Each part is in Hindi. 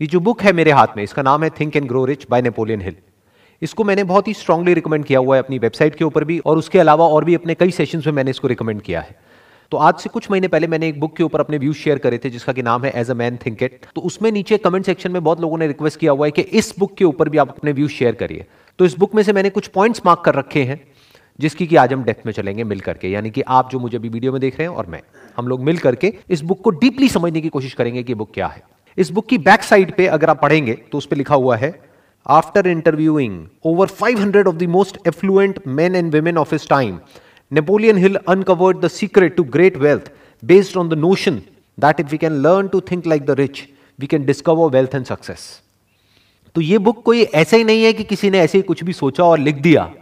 ये जो बुक है मेरे हाथ में, इसका नाम है think and grow rich by Napoleon Hill इसको मैंने बहुत ही स्ट्रांगली रिकमेंड किया हुआ है अपनी वेबसाइट के ऊपर भी, और उसके अलावा और भी अपने कई सेशंस में मैंने इसको रिकमेंड किया है। तो आज से कुछ महीने पहले मैंने एक बुक के ऊपर अपने व्यूज़ शेयर करे थे, जिसका कि नाम है as a man think it तो उसमें नीचे कमेंट सेक्शन में बहुत लोगों ने रिक्वेस्ट किया हुआ है कि इस बुक के ऊपर भी आप अपने व्यूज़ शेयर करिए। तो इस बुक में से मैंने कुछ पॉइंट्स मार्क कर रखे हैं, जिसकी कि आज हम डेप्थ में चलेंगे मिल करके। यानी कि आप जो मुझे अभी वीडियो में देख रहे हैं और मैं, हम लोग मिल करके इस बुक को डीपली समझने की कोशिश करेंगे कि बुक क्या है। इस बुक की बैक साइड पे अगर आप पढ़ेंगे तो उस पर लिखा हुआ है after interviewing over 500 of the most affluent men and women of his time Napoleon Hill uncovered the secret to great wealth based on the notion that if we can learn to think like the rich we can discover wealth and success तो ये बुक कोई ऐसा ही नहीं है कि किसी ने ऐसे ही कुछ भी सोचा और लिख दिया।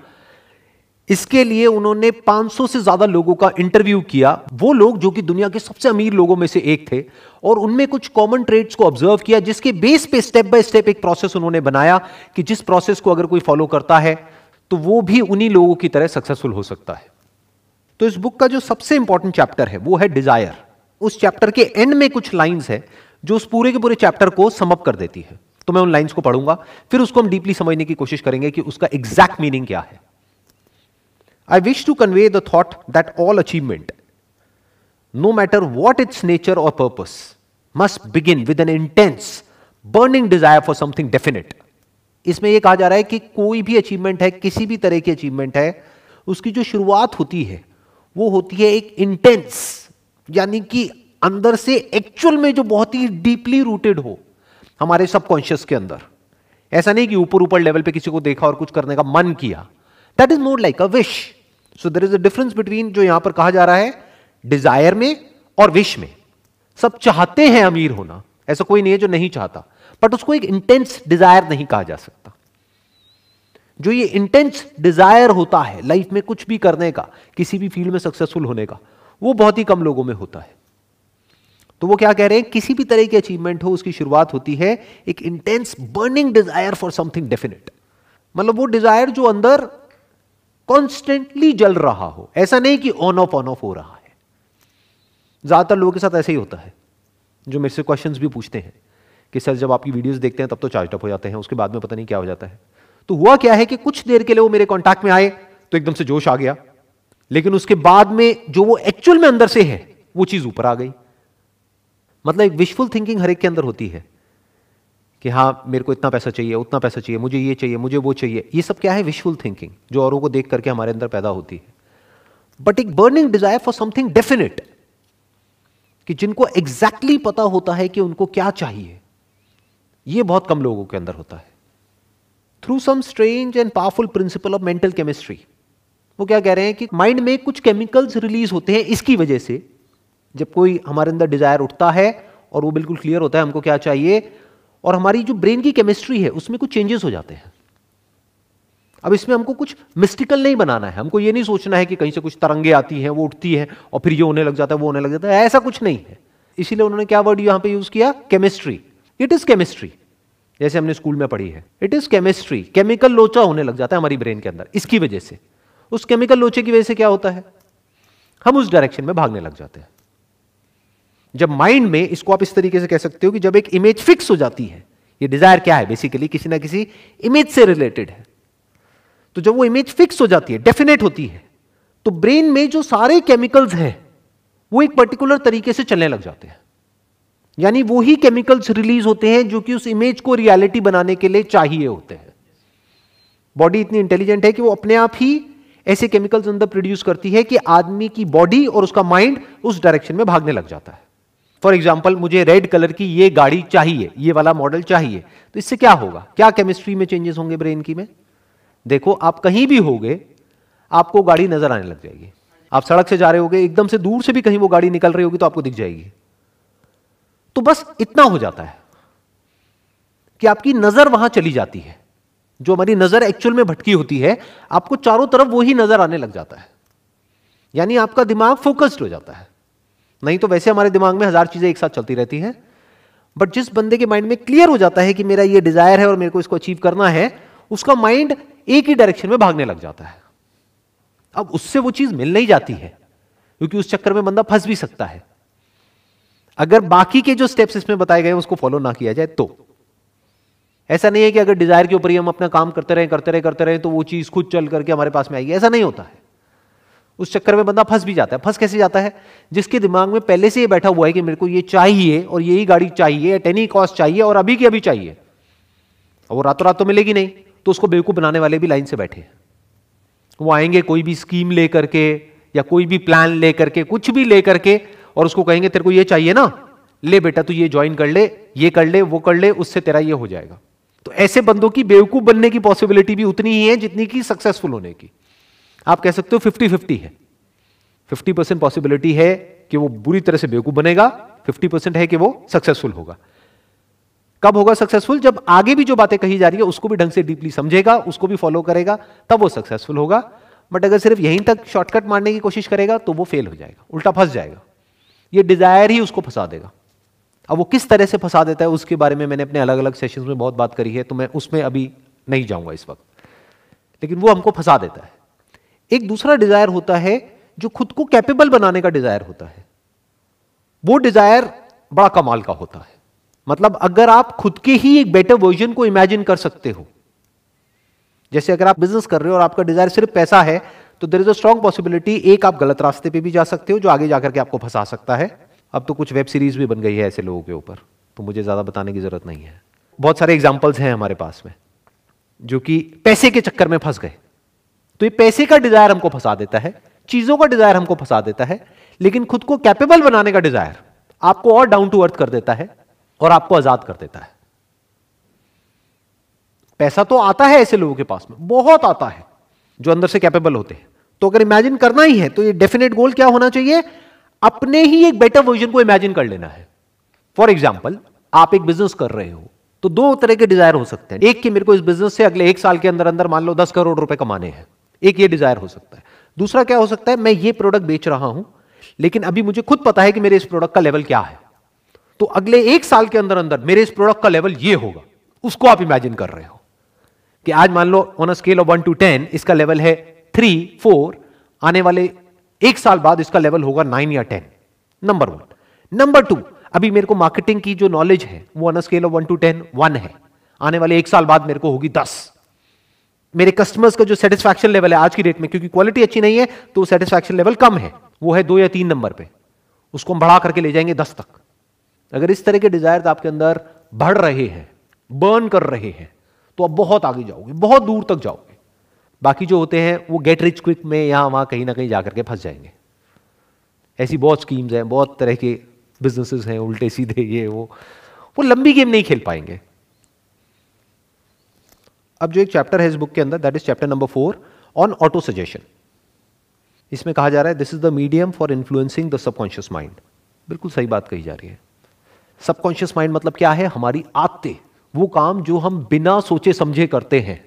इसके लिए उन्होंने 500 से ज़्यादा लोगों का इंटरव्यू किया। वो लोग जो कि दुनिया के सबसे अमीर लोगों में से एक थे और उनमें कुछ कॉमन ट्रेड्स को ऑब्ज़र्व किया, जिसके बेस पे स्टेप बाय स्टेप एक प्रोसेस उन्होंने बनाया कि जिस प्रोसेस को अगर कोई फॉलो करता है तो वो भी उन्हीं लोगों की तरह सक्सेसफुल हो सकता है। तो इस बुक का जो सबसे इंपॉर्टेंट चैप्टर है, वो है डिज़ायर उस चैप्टर के एंड में कुछ लाइन्स है, जो उस पूरे के पूरे चैप्टर को समअप कर देती है। तो मैं उन लाइंस को पढ़ूँगा, फिर उसको हम डीपली समझने की कोशिश करेंगे कि उसका एग्जैक्ट मीनिंग क्या है। I wish to convey the thought that all achievement no matter what its nature और purpose must begin with an intense burning desire for something definite इसमें यह कहा जा रहा है कि कोई भी अचीवमेंट है, किसी भी तरह की अचीवमेंट है, उसकी जो शुरुआत होती है, वो होती है एक इंटेंस यानी कि अंदर से एक्चुअल में जो बहुत ही डीपली रूटेड हो, हमारे सबकॉन्शियस के अंदर। ऐसा नहीं कि ऊपर ऊपर लेवल पे किसी को देखा और कुछ करने का मन किया। That is more like a wish so there is a difference between जो यहाँ पर कहा जा रहा है डिज़ायर में और विश में। सब चाहते हैं अमीर होना, ऐसा कोई नहीं है जो नहीं चाहता। बट उसको एक इंटेंस डिज़ायर नहीं कहा जा सकता। जो ये इंटेंस डिज़ायर होता है लाइफ में कुछ भी करने का, किसी भी फ़ील्ड में सक्सेसफुल होने का, वो बहुत ही कम लोगों में होता है। तो वो क्या कह रहे हैं? किसी भी तरह की अचीवमेंट हो, उसकी शुरुआत होती है, एक intense burning desire for something definite मतलब वो डिज़ायर जो अंदर कॉन्स्टेंटली जल रहा हो। ऐसा नहीं कि ऑन ऑफ़ ऑन ऑफ़ हो रहा है। ज़्यादातर लोगों के साथ ऐसे ही होता है, जो मेरे से क्वेश्चन भी पूछते हैं कि, सर, जब आपकी वीडियोस देखते हैं, तब तो चार्ज अप हो जाते हैं, उसके बाद में पता नहीं क्या हो जाता है। तो हुआ क्या है कि कुछ देर के लिए वो मेरे कॉन्टैक्ट में आए तो एकदम से जोश आ गया। लेकिन उसके बाद में जो वो एक्चुअल में अंदर से है, वो चीज़ ऊपर आ गई। मतलब एक विशफुल थिंकिंग हर एक के अंदर होती है। कि हाँ मेरे को इतना पैसा चाहिए, उतना पैसा चाहिए, मुझे ये चाहिए, मुझे वो चाहिए। ये सब क्या है? विशफुल थिंकिंग जो औरों को देख करके हमारे अंदर पैदा होती है। बट एक burning desire for something definite कि जिनको एग्जैक्टली exactly पता होता है कि उनको क्या चाहिए। ये बहुत कम लोगों के अंदर होता है। Through some strange and powerful principle of mental chemistry वो क्या कह रहे हैं कि माइंड में कुछ केमिकल्स रिलीज़ होते हैं इसकी वजह से। जब कोई हमारे अंदर डिज़ायर उठता है और वो बिल्कुल क्लियर होता है हमको क्या चाहिए? और हमारी जो ब्रेन की केमिस्ट्री है, उसमें कुछ चेंजेस हो जाते हैं। अब इसमें हमको कुछ मिस्टिकल नहीं बनाना है। हमको ये नहीं सोचना है कि कहीं से कुछ तरंगे आती हैं, वो उठती है और फिर ये होने लग जाता है, वो होने लग जाता है। ऐसा कुछ नहीं है। इसीलिए उन्होंने क्या वर्ड यहाँ पे यूज़ किया? केमिस्ट्री इट इज़ केमिस्ट्री जैसे हमने स्कूल में पढ़ी है। इट इज़ केमिस्ट्री केमिकल लोचा होने लग जाता है हमारी ब्रेन के अंदर, इसकी वजह से। उस केमिकल लोचे की वजह से क्या होता है? हम उस डायरेक्शन में भागने लग जाते हैं। जब माइंड में इसको आप इस तरीके से कह सकते हो कि जब एक इमेज फिक्स हो जाती है, ये डिज़ायर क्या है? बेसिकली किसी ना किसी इमेज से रिलेटेड है। तो जब वो इमेज फिक्स हो जाती है डेफिनेट होती है तो ब्रेन में जो सारे केमिकल्स हैं, वो एक पर्टिकुलर तरीके से चलने लग जाते हैं। यानी वो ही केमिकल्स रिलीज़ होते हैं जो कि उस इमेज को रियलिटी बनाने के लिए चाहिए होते हैं। बॉडी इतनी इंटेलिजेंट है कि वो अपने आप ही ऐसे केमिकल्स अंदर प्रोड्यूस करती है कि आदमी की बॉडी और उसका माइंड उस डायरेक्शन में भागने लग जाता है। फॉर एग्ज़ाम्पल मुझे रेड कलर की ये गाड़ी चाहिए, ये वाला मॉडल चाहिए तो इससे क्या होगा? क्या केमिस्ट्री में चेंजेस होंगे ब्रेन की में? देखो, आप कहीं भी होगे, आपको गाड़ी नज़र आने लग जाएगी। आप सड़क से जा रहे होगे, एकदम से दूर से भी कहीं वो गाड़ी निकल रही होगी तो आपको दिख जाएगी। तो बस इतना हो जाता है कि आपकी नज़र वहाँ चली जाती है। जो हमारी नज़र एक्चुअल में भटकी होती है, आपको चारों तरफ़ वही नज़र आने लग जाता है। यानी आपका दिमाग फोकस्ड हो जाता है। नहीं तो वैसे हमारे दिमाग में हज़ार चीज़ें एक साथ चलती रहती हैं। बट जिस बंदे के माइंड में क्लियर हो जाता है कि मेरा ये डिज़ायर है और मेरे को इसको अचीव करना है, उसका माइंड एक ही डायरेक्शन में भागने लग जाता है। अब उससे वो चीज़ मिल नहीं जाती है, क्योंकि उस चक्कर में बंदा फंस भी सकता है। अगर बाकी के जो स्टेप्स इसमें बताए गए उसको फॉलो ना किया जाए तो। ऐसा नहीं है कि अगर डिज़ायर के ऊपर ही हम अपना काम करते रहे करते रहे करते रहे तो वो चीज़ खुद चल करके हमारे पास में आएगी। ऐसा नहीं होता है। उस चक्कर में बंदा फंस भी जाता है। फंस कैसे जाता है? जिसके दिमाग में पहले से ये बैठा हुआ है कि मेरे को ये चाहिए और यही गाड़ी चाहिए एट एनी कॉस्ट चाहिए और अभी की अभी चाहिए। और वो रातों रात तो मिलेगी नहीं तो उसको बेवकूफ़ बनाने वाले भी लाइन से बैठे हैं। वो आएँगे कोई भी स्कीम ले करके या कोई भी प्लान ले करके कुछ भी ले करके और उसको कहेंगे, तेरे को ये चाहिए ना, ले बेटा, तू ये ज्वाइन कर ले, ये कर ले, वो कर ले, उससे तेरा ये हो जाएगा। तो ऐसे बंदों की बेवकूफ़ बनने की पॉसिबिलिटी भी उतनी ही है जितनी की सक्सेसफुल होने की। आप कह सकते हो फिफ्टी फिफ्टी है। फिफ्टी परसेंट पॉसिबिलिटी है कि वो बुरी तरह से बेवकूफ़ बनेगा फिफ्टी परसेंट है कि वो सक्सेसफुल होगा। कब होगा सक्सेसफुल जब आगे भी जो बातें कही जा रही है, उसको भी ढंग से डीपली समझेगा, उसको भी फॉलो करेगा, तब वो सक्सेसफुल होगा। बट अगर सिर्फ़ यहीं तक शॉर्टकट मारने की कोशिश करेगा तो वो फेल हो जाएगा, उल्टा फंस जाएगा। ये डिज़ायर ही उसको फंसा देगा। अब वो किस तरह से फंसा देता है, उसके बारे में मैंने अपने अलग अलग सेशन में बहुत बात करी है तो मैं उसमें अभी नहीं जाऊँगा इस वक्त। लेकिन वो हमको फंसा देता है। एक दूसरा डिज़ायर होता है जो खुद को कैपेबल बनाने का डिज़ायर होता है। वो डिज़ायर बड़ा कमाल का होता है। मतलब अगर आप खुद के ही एक बेटर वर्जन को इमेजिन कर सकते हो। जैसे अगर आप बिज़नेस कर रहे हो और आपका डिज़ायर सिर्फ़ पैसा है तो there is a strong possibility एक आप गलत रास्ते पे भी जा सकते हो, जो आगे जाकर के आपको फंसा सकता है। अब तो कुछ वेब सीरीज़ भी बन गई है ऐसे लोगों के ऊपर तो मुझे ज़्यादा बताने की ज़रूरत नहीं है। बहुत सारे एग्जाम्पल्स हैं हमारे पास में, जो कि पैसे के चक्कर में फंस गए। तो ये पैसे का डिज़ायर हमको फंसा देता है, चीज़ों का डिज़ायर हमको फंसा देता है, लेकिन खुद को कैपेबल बनाने का डिज़ायर आपको और डाउन टू अर्थ कर देता है और आपको आज़ाद कर देता है। पैसा तो आता है ऐसे लोगों के पास में, बहुत आता है जो अंदर से कैपेबल होते हैं। तो अगर इमेजिन करना ही है तो ये डेफिनेट गोल क्या होना चाहिए? अपने ही एक बेटर वर्जन को इमेजिन कर लेना है। फॉर एग्ज़ाम्पल आप एक बिज़नेस कर रहे हो तो दो तरह के डिज़ायर हो सकते हैं। एक कि मेरे को इस बिज़नेस से अगले एक साल के अंदर अंदर मान लो दस करोड़ रुपए कमाने हैं। एक ये डिज़ायर हो सकता है। दूसरा क्या हो सकता है, मैं ये प्रोडक्ट बेच रहा हूँ, लेकिन अभी मुझे खुद पता है कि मेरे इस प्रोडक्ट का लेवल क्या है। तो अगले एक साल के अंदर अंदर मेरे इस प्रोडक्ट का लेवल ये होगा। उसको आप इमेजिन कर रहे हो कि आज मान लो on a scale of one to ten इसका लेवल है थ्री फोर आने वाले एक साल बाद इसका लेवल होगा नाइन या ten number one number two अभी मेरे को मार्केटिंग की जो नॉलेज है, वो on scale of one to ten one है। आने वाले एक साल बाद मेरे को होगी दस। मेरे कस्टमर्स का जो सेटिस्फैक्शन लेवल है आज की डेट में, क्योंकि क्वालिटी अच्छी नहीं है तो सेटिस्फैक्शन लेवल कम है। वो है दो या तीन नंबर पे। उसको हम बढ़ा करके ले जाएँगे दस तक। अगर इस तरह के डिज़ायर आपके अंदर बढ़ रहे हैं बर्न कर रहे हैं तो आप बहुत आगे जाओगे, बहुत दूर तक जाओगे। बाकी जो होते हैं, वो गेट रिच क्विक में यहाँ वहाँ कहीं ना कहीं जाकर के फंस जाएँगे। ऐसी बहुत स्कीम्स हैं, बहुत तरह के बिजनेसेस हैं, उल्टे सीधे ये वो। वो लंबी गेम नहीं खेल पाएँगे। अब जो एक चैप्टर है इस बुक के अंदर that is chapter number four on autosuggestion इसमें कहा जा रहा है this is the medium for influencing the subconscious mind बिल्कुल सही बात कही जा रही है। सबकॉन्शियस माइंड मतलब क्या है? हमारी आदतें। वो काम जो हम बिना सोचे समझे करते हैं।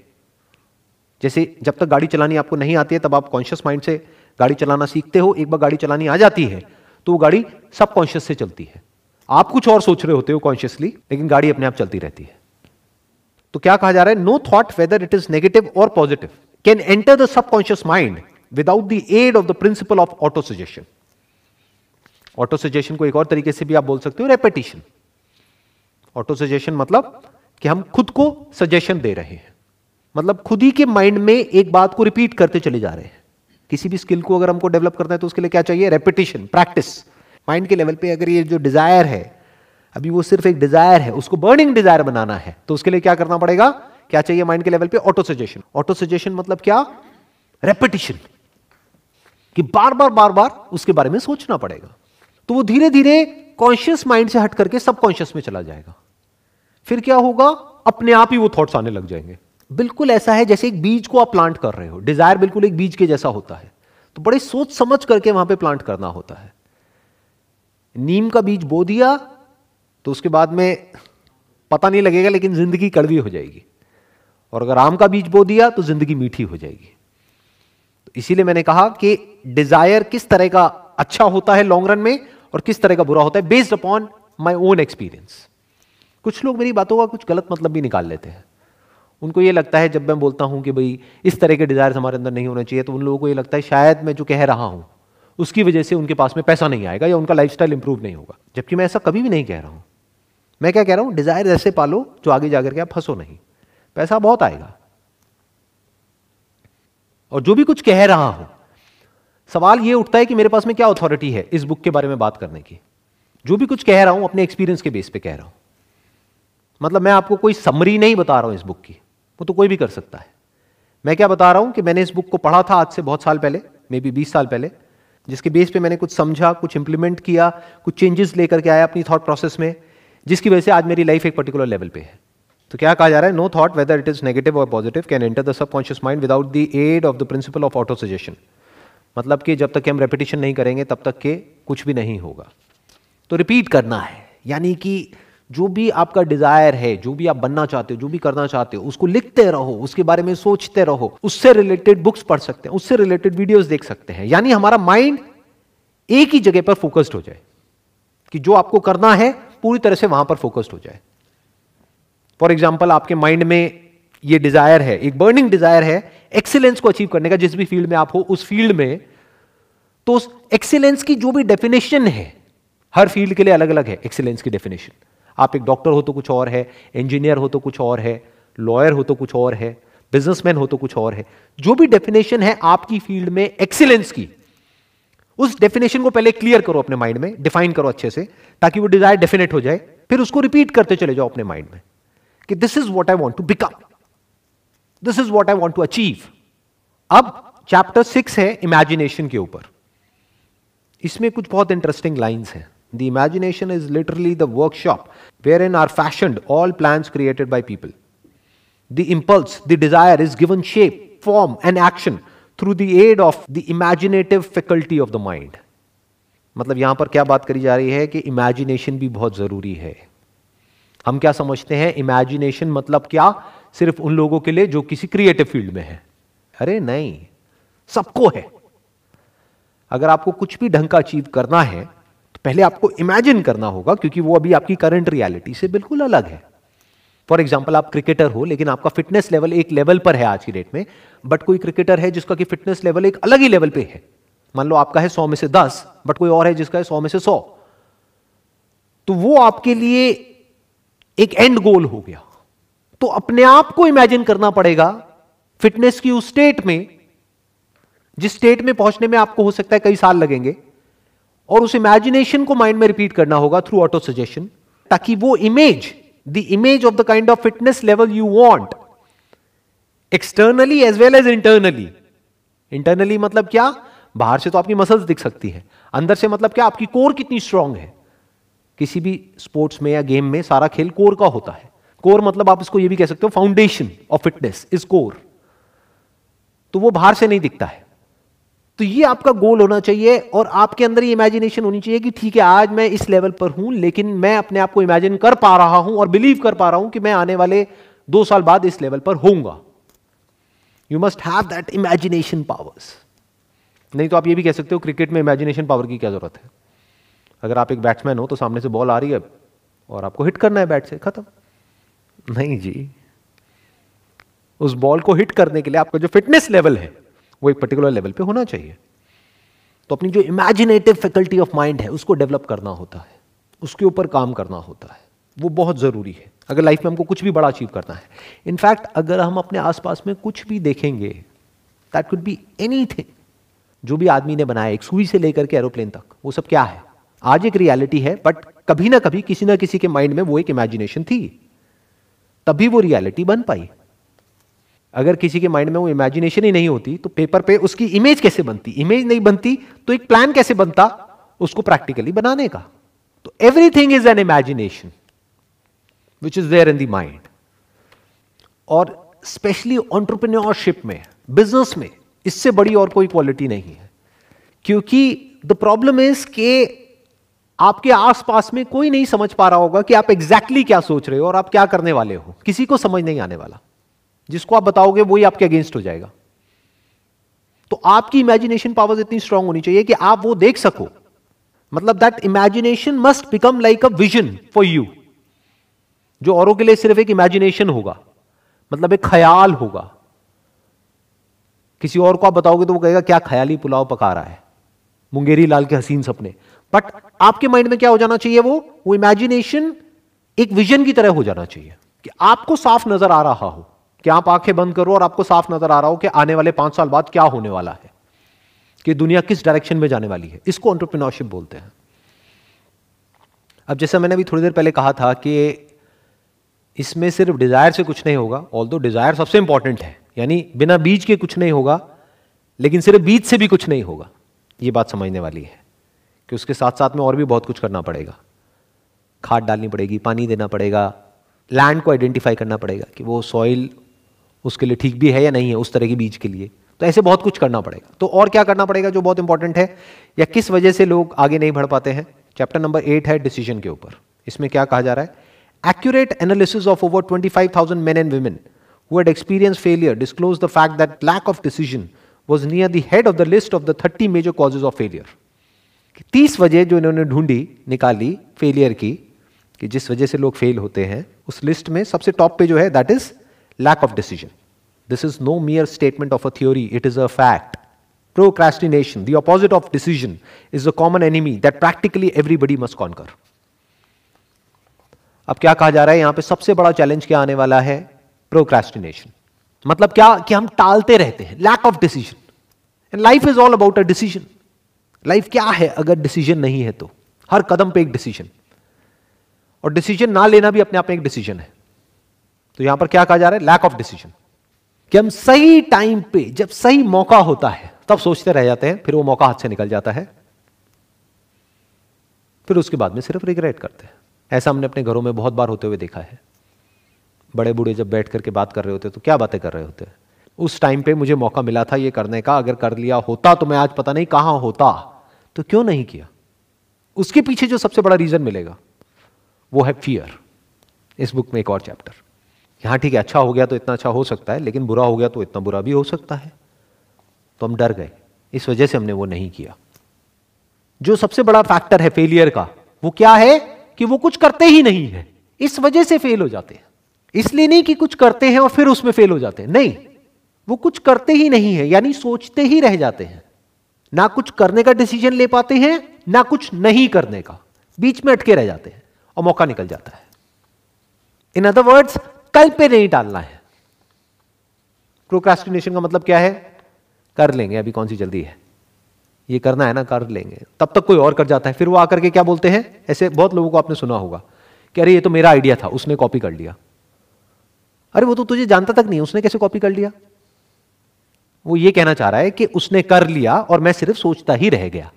जैसे जब तक गाड़ी चलानी आपको नहीं आती है, तब आप कॉन्शियस माइंड से गाड़ी चलाना सीखते हो, एक बार गाड़ी चलानी आ जाती है तो वो गाड़ी सबकॉन्शियस से चलती है। आप कुछ और सोच रहे होते हो कॉन्शियसली लेकिन गाड़ी अपने आप चलती रहती है। तो क्या कहा जा रहा है? No thought whether it is negative और positive can enter the subconscious mind without the aid of the principle of autosuggestion autosuggestion को एक और तरीके से भी आप बोल सकते हो रेपिटेशन ऑटो सजेशन मतलब कि हम खुद को सजेशन दे रहे हैं। मतलब खुद ही के माइंड में एक बात को रिपीट करते चले जा रहे हैं। किसी भी स्किल को अगर हमको डेवलप करना है तो उसके लिए क्या चाहिए? रेपिटेशन प्रैक्टिस माइंड के लेवल पे अगर ये जो डिज़ायर है अभी वो सिर्फ़ एक डिज़ायर है, उसको बर्निंग डिज़ायर बनाना है। तो उसके लिए क्या करना पड़ेगा? क्या चाहिए माइंड के लेवल पे? ऑटो सजेशन ऑटो सजेशन मतलब क्या? रेपिटेशन कि बार बार बार बार उसके बारे में सोचना पड़ेगा। तो वो धीरे धीरे कॉन्शियस माइंड से हट करके सबकॉन्शियस में चला जाएगा। फिर क्या होगा? अपने आप ही वो थॉट्स आने लग जाएँगे। बिल्कुल ऐसा है जैसे एक बीज को आप प्लांट कर रहे हो। डिज़ायर बिल्कुल एक बीज के जैसा होता है। तो बड़े सोच समझ करके वहाँ पे प्लांट करना होता है। नीम का बीज बो दिया तो उसके बाद में पता नहीं लगेगा, लेकिन ज़िंदगी कड़वी हो जाएगी। और अगर आम का बीज बो दिया तो ज़िंदगी मीठी हो जाएगी। तो इसीलिए मैंने कहा कि डिज़ायर किस तरह का अच्छा होता है लॉन्ग रन में, और किस तरह का बुरा होता है based upon my own experience कुछ लोग मेरी बातों का कुछ गलत मतलब भी निकाल लेते हैं। उनको ये लगता है, जब मैं बोलता हूँ कि भाई, इस तरह के डिज़ायर हमारे अंदर नहीं होने चाहिए तो उन लोगों को ये लगता है, शायद मैं जो कह रहा हूँ, उसकी वजह से उनके पास में पैसा नहीं आएगा, या उनका लाइफ स्टाइल इंप्रूव नहीं होगा। जबकि मैं ऐसा कभी भी नहीं कह रहा हूँ। मैं क्या कह रहा हूँ? डिज़ायर ऐसे पालो जो आगे जाकर के आप फंसो नहीं। पैसा बहुत आएगा। और जो भी कुछ कह रहा हूँ, सवाल यह उठता है कि मेरे पास में क्या अथॉरिटी है इस बुक के बारे में बात करने की। जो भी कुछ कह रहा हूँ, अपने एक्सपीरियंस के बेस पे कह रहा हूँ। मतलब मैं आपको कोई समरी नहीं बता रहा हूँ इस बुक की। वो तो कोई भी कर सकता है। मैं क्या बता रहा हूँ कि मैंने इस बुक को पढ़ा था आज से बहुत साल पहले मे बी बीस साल पहले, जिसके बेस पे मैंने कुछ समझा, कुछ इंप्लीमेंट किया, कुछ चेंजेस लेकर के आया अपनी थॉट प्रोसेस में। जिसकी वजह से आज मेरी लाइफ एक पर्टिकुलर लेवल पे है। तो क्या कहा जा रहा है? No thought whether it is negative और positive can enter the subconscious mind without the aid of the principle of autosuggestion मतलब कि जब तक कि हम रेपिटेशन नहीं करेंगे, तब तक के कुछ भी नहीं होगा। तो रिपीट करना है। यानी कि जो भी आपका डिज़ायर है, जो भी आप बनना चाहते हो, जो भी करना चाहते हो, उसको लिखते रहो, उसके बारे में सोचते रहो। उससे रिलेटेड बुक्स पढ़ सकते हैं, उससे रिलेटेड वीडियोस देख सकते हैं। यानी हमारा माइंड एक ही जगह पर फोकस्ड हो जाए कि जो आपको करना है पूरी तरह से वहाँ पर फोकस्ड हो जाए। फॉर एग्ज़ाम्पल आपके माइंड में ये डिज़ायर है, एक बर्निंग डिज़ायर है एक्सीलेंस को अचीव करने का, जिस भी फ़ील्ड में आप हो, उस फ़ील्ड में तो उस एक्सीलेंस की जो भी डेफिनेशन है, हर फ़ील्ड के लिए अलग अलग है एक्सीलेंस की डेफिनेशन आप एक डॉक्टर हो तो कुछ और है इंजीनियर हो तो कुछ और है लॉयर हो तो कुछ और है बिजनेसमैन हो तो कुछ और है। जो भी डेफिनेशन है आपकी फ़ील्ड में एक्सीलेंस की उस डेफिनेशन को पहले क्लियर करो अपने माइंड में डिफाइन करो अच्छे से ताकि वो डिज़ायर डेफिनेट हो जाए फिर उसको रिपीट करते चले जाओ अपने माइंड में कि this is what I want to become this is what I want to achieve अब चैप्टर सिक्स है इमेजिनेशन के ऊपर। इसमें कुछ बहुत इंटरेस्टिंग लाइन्स हैं। The imagination is literally workshop where wherein are fashioned all plans created by people. The impulse, the desire is given shape, form, and action through the aid of the imaginative faculty of the mind मतलब यहाँ पर क्या बात करी जा रही है कि इमेजिनेशन भी बहुत ज़रूरी है। हम क्या समझते हैं? इमेजिनेशन मतलब क्या? सिर्फ़ उन लोगों के लिए जो किसी क्रिएटिव फ़ील्ड में है। अरे नहीं, सबको है। अगर आपको कुछ भी ढंग का अचीव करना है तो पहले आपको इमेजिन करना होगा क्योंकि वो अभी आपकी करंट रियलिटी से बिल्कुल अलग है। फॉर एग्ज़ाम्पल आप क्रिकेटर हो, लेकिन आपका फिटनेस लेवल एक लेवल पर है आज की डेट में बट कोई क्रिकेटर है जिसका कि फिटनेस लेवल एक अलग ही लेवल पे है। मान लो आपका है सौ में से दस बट कोई और है जिसका है सौ में से सौ। तो वो आपके लिए एक एंड गोल हो गया। तो अपने आप को इमेजिन करना पड़ेगा फिटनेस की उस स्टेट में, जिस स्टेट में पहुँचने में आपको हो सकता है कई साल लगेंगे, और उस इमेजिनेशन को माइंड में रिपीट करना होगा थ्रू ऑटो सजेशन ताकि वो image the image of the kind of fitness level you want externally as well as internally internally मतलब क्या? बाहर से तो आपकी मसल्स दिख सकती है। अंदर से मतलब क्या? आपकी कोर कितनी स्ट्रांग है। किसी भी स्पोर्ट्स में या गेम में सारा खेल कोर का होता है। कोर मतलब आप इसको ये भी कह सकते हो foundation of fitness is core तो वो बाहर से नहीं दिखता है। तो ये आपका गोल होना चाहिए और आपके अंदर ये इमेजिनेशन होनी चाहिए कि ठीक है, आज मैं इस लेवल पर हूँ, लेकिन मैं अपने आप को इमेजिन कर पा रहा हूँ और बिलीव कर पा रहा हूँ कि मैं आने वाले दो साल बाद इस लेवल पर होऊँगा। You must have that imagination powers नहीं तो आप ये भी कह सकते हो क्रिकेट में इमेजिनेशन पावर की क्या ज़रूरत है? अगर आप एक बैट्समैन हो तो सामने से बॉल आ रही है और आपको हिट करना है बैट से, खत्म। नहीं जी। उस बॉल को हिट करने के लिए आपका जो फिटनेस लेवल है वो एक पर्टिकुलर लेवल पे होना चाहिए। तो अपनी जो इमेजिनेटिव फैकल्टी ऑफ़ माइंड है, उसको डेवलप करना होता है। उसके ऊपर काम करना होता है। वो बहुत ज़रूरी है। अगर लाइफ में हमको कुछ भी बड़ा अचीव करना है। इनफैक्ट अगर हम अपने आसपास में कुछ भी देखेंगे दैट कुड बी एनी जो भी आदमी ने बनाया, एक सुई से लेकर के एरोप्लेन तक, वो सब क्या है? आज एक रियलिटी है बट कभी ना कभी किसी ना किसी के माइंड में वो एक इमेजिनेशन थी। तभी वो रियलिटी बन पाई। अगर किसी के माइंड में वो इमेजिनेशन ही नहीं होती तो पेपर पे उसकी इमेज कैसे बनती? इमेज नहीं बनती तो एक प्लान कैसे बनता? उसको प्रैक्टिकली बनाने का। तो everything is an imagination which is there in the mind और स्पेशली ऑन्टरप्रिन्योरशिप में बिज़नेस में, इससे बड़ी और कोई क्वालिटी नहीं है। क्योंकि द प्रॉब्लम इज़ के आपके आसपास में कोई नहीं समझ पा रहा होगा कि आप एग्जैक्टली exactly क्या सोच रहे हो और आप क्या करने वाले हो। किसी को समझ नहीं आने वाला। जिसको आप बताओगे वही आपके अगेंस्ट हो जाएगा। तो आपकी इमेजिनेशन पावर्स इतनी स्ट्रांग होनी चाहिए कि आप वो देख सको। मतलब that imagination must become like a vision for you जो औरों के लिए सिर्फ़ एक इमेजिनेशन होगा मतलब एक ख्याल होगा। किसी और को आप बताओगे तो वो कहेगा, क्या ख्याली पुलाव पका रहा है? मुंगेरी लाल के हसीन सपने। बट आपके माइंड में क्या हो जाना चाहिए वो? वो इमेजिनेशन एक विजन की तरह हो जाना चाहिए कि आपको साफ़ नज़र आ रहा हो। कि आप आँखें बंद करो और आपको साफ़ नज़र आ रहा हो कि आने वाले पाँच साल बाद क्या होने वाला है, कि दुनिया किस डायरेक्शन में जाने वाली है। इसको ऑन्टरप्रिनोरशिप बोलते हैं। अब जैसे मैंने अभी थोड़ी देर पहले कहा था कि इसमें सिर्फ़ डिज़ायर से कुछ नहीं होगा ऑल दो डिज़ायर सबसे इंपॉर्टेंट है। यानी बिना बीज के कुछ नहीं होगा, लेकिन सिर्फ़ बीज से भी कुछ नहीं होगा। ये बात समझने वाली है कि उसके साथ साथ में और भी बहुत कुछ करना पड़ेगा। खाद डालनी पड़ेगी, पानी देना पड़ेगा लैंड को आइडेंटिफाई करना पड़ेगा कि वो सॉइल उसके लिए ठीक भी है या नहीं है उस तरह के बीज के लिए। तो ऐसे बहुत कुछ करना पड़ेगा। तो और क्या करना पड़ेगा जो बहुत इंपॉर्टेंट है? या किस वजह से लोग आगे नहीं बढ़ पाते हैं? चैप्टर नंबर एट है डिसीज़न के ऊपर। इसमें क्या कहा जा रहा है? Accurate analysis of over twenty five thousand men and women who had experienced failure disclosed the fact that lack of decision was near the head of the list of the 30 major causes of failure. तीस वजह जो इन्होंने ढूंढी, निकाली फेलियर की, कि जिस वजह से लोग फेल होते हैं, उस लिस्ट में सबसे टॉप पे जो है that is lack of decision this is no mere statement of a theory it is a fact procrastination, the opposite of decision, is a common enemy that practically everybody must conquer. अब क्या कहा जा रहा है? यहाँ पे सबसे बड़ा चैलेंज क्या आने वाला है? प्रोक्रेस्टिनेशन मतलब क्या, कि हम टालते रहते हैं lack of decision and life is all about a decision life क्या है अगर डिसीज़न नहीं है तो? हर कदम पे एक डिसीज़न और डिसीज़न ना लेना भी अपने आप में एक डिसीज़न है. तो यहाँ पर क्या कहा जा रहा है? लैक ऑफ़ डिसीज़न कि हम सही टाइम पे जब सही मौका होता है, तब सोचते रह जाते हैं, फिर वो मौका हाथ से निकल जाता है। फिर उसके बाद में सिर्फ़ रिग्रेट करते हैं। ऐसा हमने अपने घरों में बहुत बार होते हुए देखा है। बड़े बूढ़े जब बैठ करके बात कर रहे होते तो क्या बातें कर रहे होते उस टाइम पे मुझे मौका मिला था ये करने का, अगर कर लिया होता तो मैं आज पता नहीं कहाँ होता। तो क्यों नहीं किया? उसके पीछे जो सबसे बड़ा रीजन मिलेगा, वो है फियर इस बुक में एक और चैप्टर यहाँ ठीक है अच्छा हो गया तो इतना अच्छा हो सकता है, लेकिन बुरा हो गया तो इतना बुरा भी हो सकता है। तो हम डर गए। इस वजह से हमने वो नहीं किया। जो सबसे बड़ा फैक्टर है फेलियर का, वो क्या है कि वो कुछ करते ही नहीं है। इस वजह से फेल हो जाते हैं। इसलिए नहीं कि कुछ करते हैं और फिर उसमें फेल हो जाते हैं। नहीं, वो कुछ करते ही नहीं है, यानी सोचते ही रह जाते हैं। ना कुछ करने का डिसीज़न ले पाते हैं, ना कुछ नहीं करने का। बीच में अटके रह जाते हैं और मौका निकल जाता है। इन अदर वर्ड्स कल पे नहीं डालना है। प्रोक्रास्टिनेशन का मतलब क्या है? कर लेंगे, अभी कौन सी जल्दी है? ये करना है ना, कर लेंगे। तब तक कोई और कर जाता है। फिर वो आकर के क्या बोलते हैं? ऐसे बहुत लोगों को आपने सुना होगा कि अरे, ये तो मेरा आइडिया था, उसने कॉपी कर लिया। अरे, वो तो तुझे जानता तक नहीं उसने कैसे कॉपी कर लिया? वो ये कहना चाह रहा है कि उसने कर लिया और मैं सिर्फ़ सोचता ही रह गया।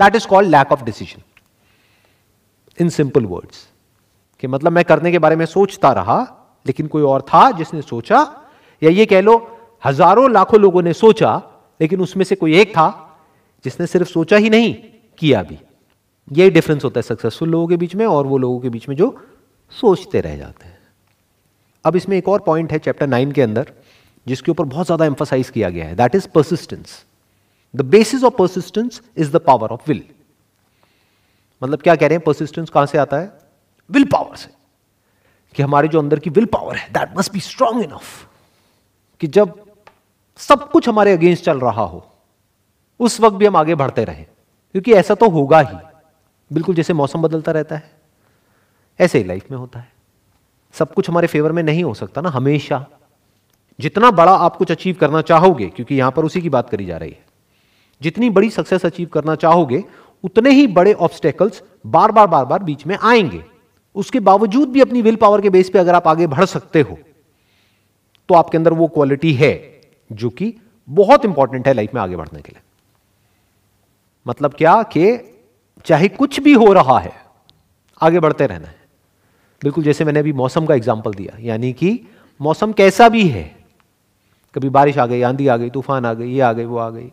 That is called lack of decision in simple words कि मतलब मैं करने के बारे में सोचता रहा लेकिन कोई और था जिसने सोचा? या ये कह लो, हज़ारों लाखों लोगों ने सोचा, लेकिन उसमें से कोई एक था जिसने सिर्फ़ सोचा ही नहीं, किया भी। यही डिफरेंस होता है सक्सेसफुल लोगों के बीच में और वो लोगों के बीच में जो सोचते रह जाते हैं। अब इसमें एक और पॉइंट है चैप्टर नाइन के अंदर, जिसके ऊपर बहुत ज़्यादा एम्फोसाइज किया गया है that is persistence the basis of persistence is the power of will मतलब क्या कह रहे हैं? परसिस्टेंस कहाँ से आता है? विल पावर से। कि हमारे जो अंदर की विल पावर है that must be strong enough कि जब सब कुछ हमारे अगेंस्ट चल रहा हो, उस वक्त भी हम आगे बढ़ते रहे। क्योंकि ऐसा तो होगा ही। बिल्कुल जैसे मौसम बदलता रहता है। ऐसे ही लाइफ में होता है। सब कुछ हमारे फेवर में नहीं हो सकता ना, हमेशा। जितना बड़ा आप कुछ अचीव करना चाहोगे, क्योंकि यहाँ पर उसी की बात करी जा रही है। जितनी बड़ी सक्सेस अचीव करना चाहोगे, उतने ही बड़े ऑब्स्टेकल्स बार बार बार बार बीच में आएँगे। उसके बावजूद भी अपनी विल पावर के बेस पे अगर आप आगे बढ़ सकते हो तो आपके अंदर वो क्वालिटी है जो कि बहुत इंपॉर्टेंट है लाइफ में आगे बढ़ने के लिए। मतलब क्या कि चाहे कुछ भी हो रहा है, आगे बढ़ते रहना है। बिल्कुल जैसे मैंने अभी मौसम का एग्ज़ाम्पल दिया, यानी कि मौसम कैसा भी है, कभी बारिश आ गई, आंधी आ गई, तूफ़ान आ गई, ये आ गई, वो आ गई,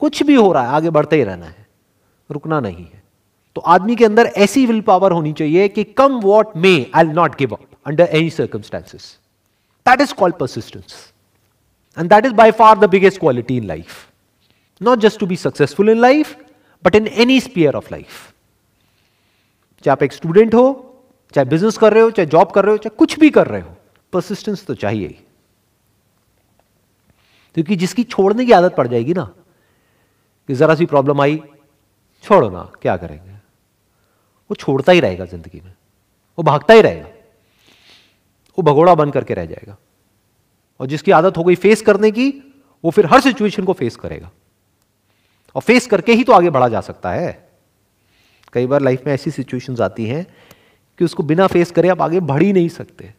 कुछ भी हो रहा है, आगे बढ़ते ही रहना है, रुकना नहीं है। तो आदमी के अंदर ऐसी विल पावर होनी चाहिए कि come what may I not give up under any circumstances that is called persistence and that is by far the biggest quality in life not just to be successful in life but in any sphere of life चाहे आप एक स्टूडेंट हो, चाहे बिज़नेस कर रहे हो, चाहे जॉब कर रहे हो, चाहे कुछ भी कर रहे हो परसिस्टेंस तो चाहिए ही। क्योंकि जिसकी छोड़ने की आदत पड़ जाएगी ना, कि जरा सी प्रॉब्लम आई, छोड़ो ना, क्या करेंगे? वो छोड़ता ही रहेगा ज़िंदगी में। वो भागता ही रहेगा। वो भगोड़ा बन करके रह जाएगा। और जिसकी आदत हो गई फेस करने की, वो फिर हर सिचुएशन को फेस करेगा। और फेस करके ही तो आगे बढ़ा जा सकता है। कई बार लाइफ में ऐसी सिचुएशंस आती हैं कि उसको बिना फेस करे आप आगे बढ़ ही नहीं सकते।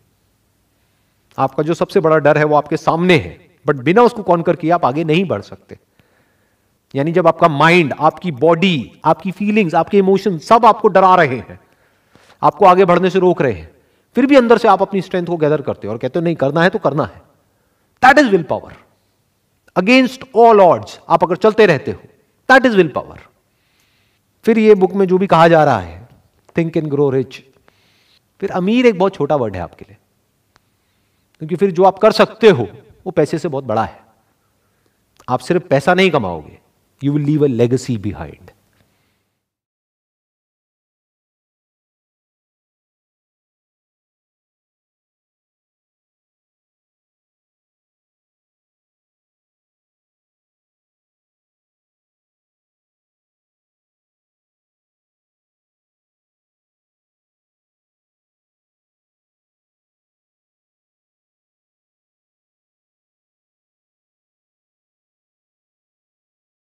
आपका जो सबसे बड़ा डर है वो आपके सामने है बट बिना उसको कॉन्कर किए आप आगे नहीं बढ़ सकते। यानी जब आपका माइंड आपकी बॉडी आपकी फीलिंग्स आपके इमोशन सब आपको डरा रहे हैं, आपको आगे बढ़ने से रोक रहे हैं, फिर भी अंदर से आप अपनी स्ट्रेंथ को गैदर करते हो और कहते हो, नहीं, करना है तो करना है। That is will power against all odds आप अगर चलते रहते हो दैट इज़ विल पावर फिर ये बुक में जो भी कहा जा रहा है थिंक एंड ग्रो रिच फिर अमीर एक बहुत छोटा वर्ड है आपके लिए। क्योंकि फिर जो आप कर सकते हो, वो पैसे से बहुत बड़ा है। आप सिर्फ़ पैसा नहीं कमाओगे। You will leave a legacy behind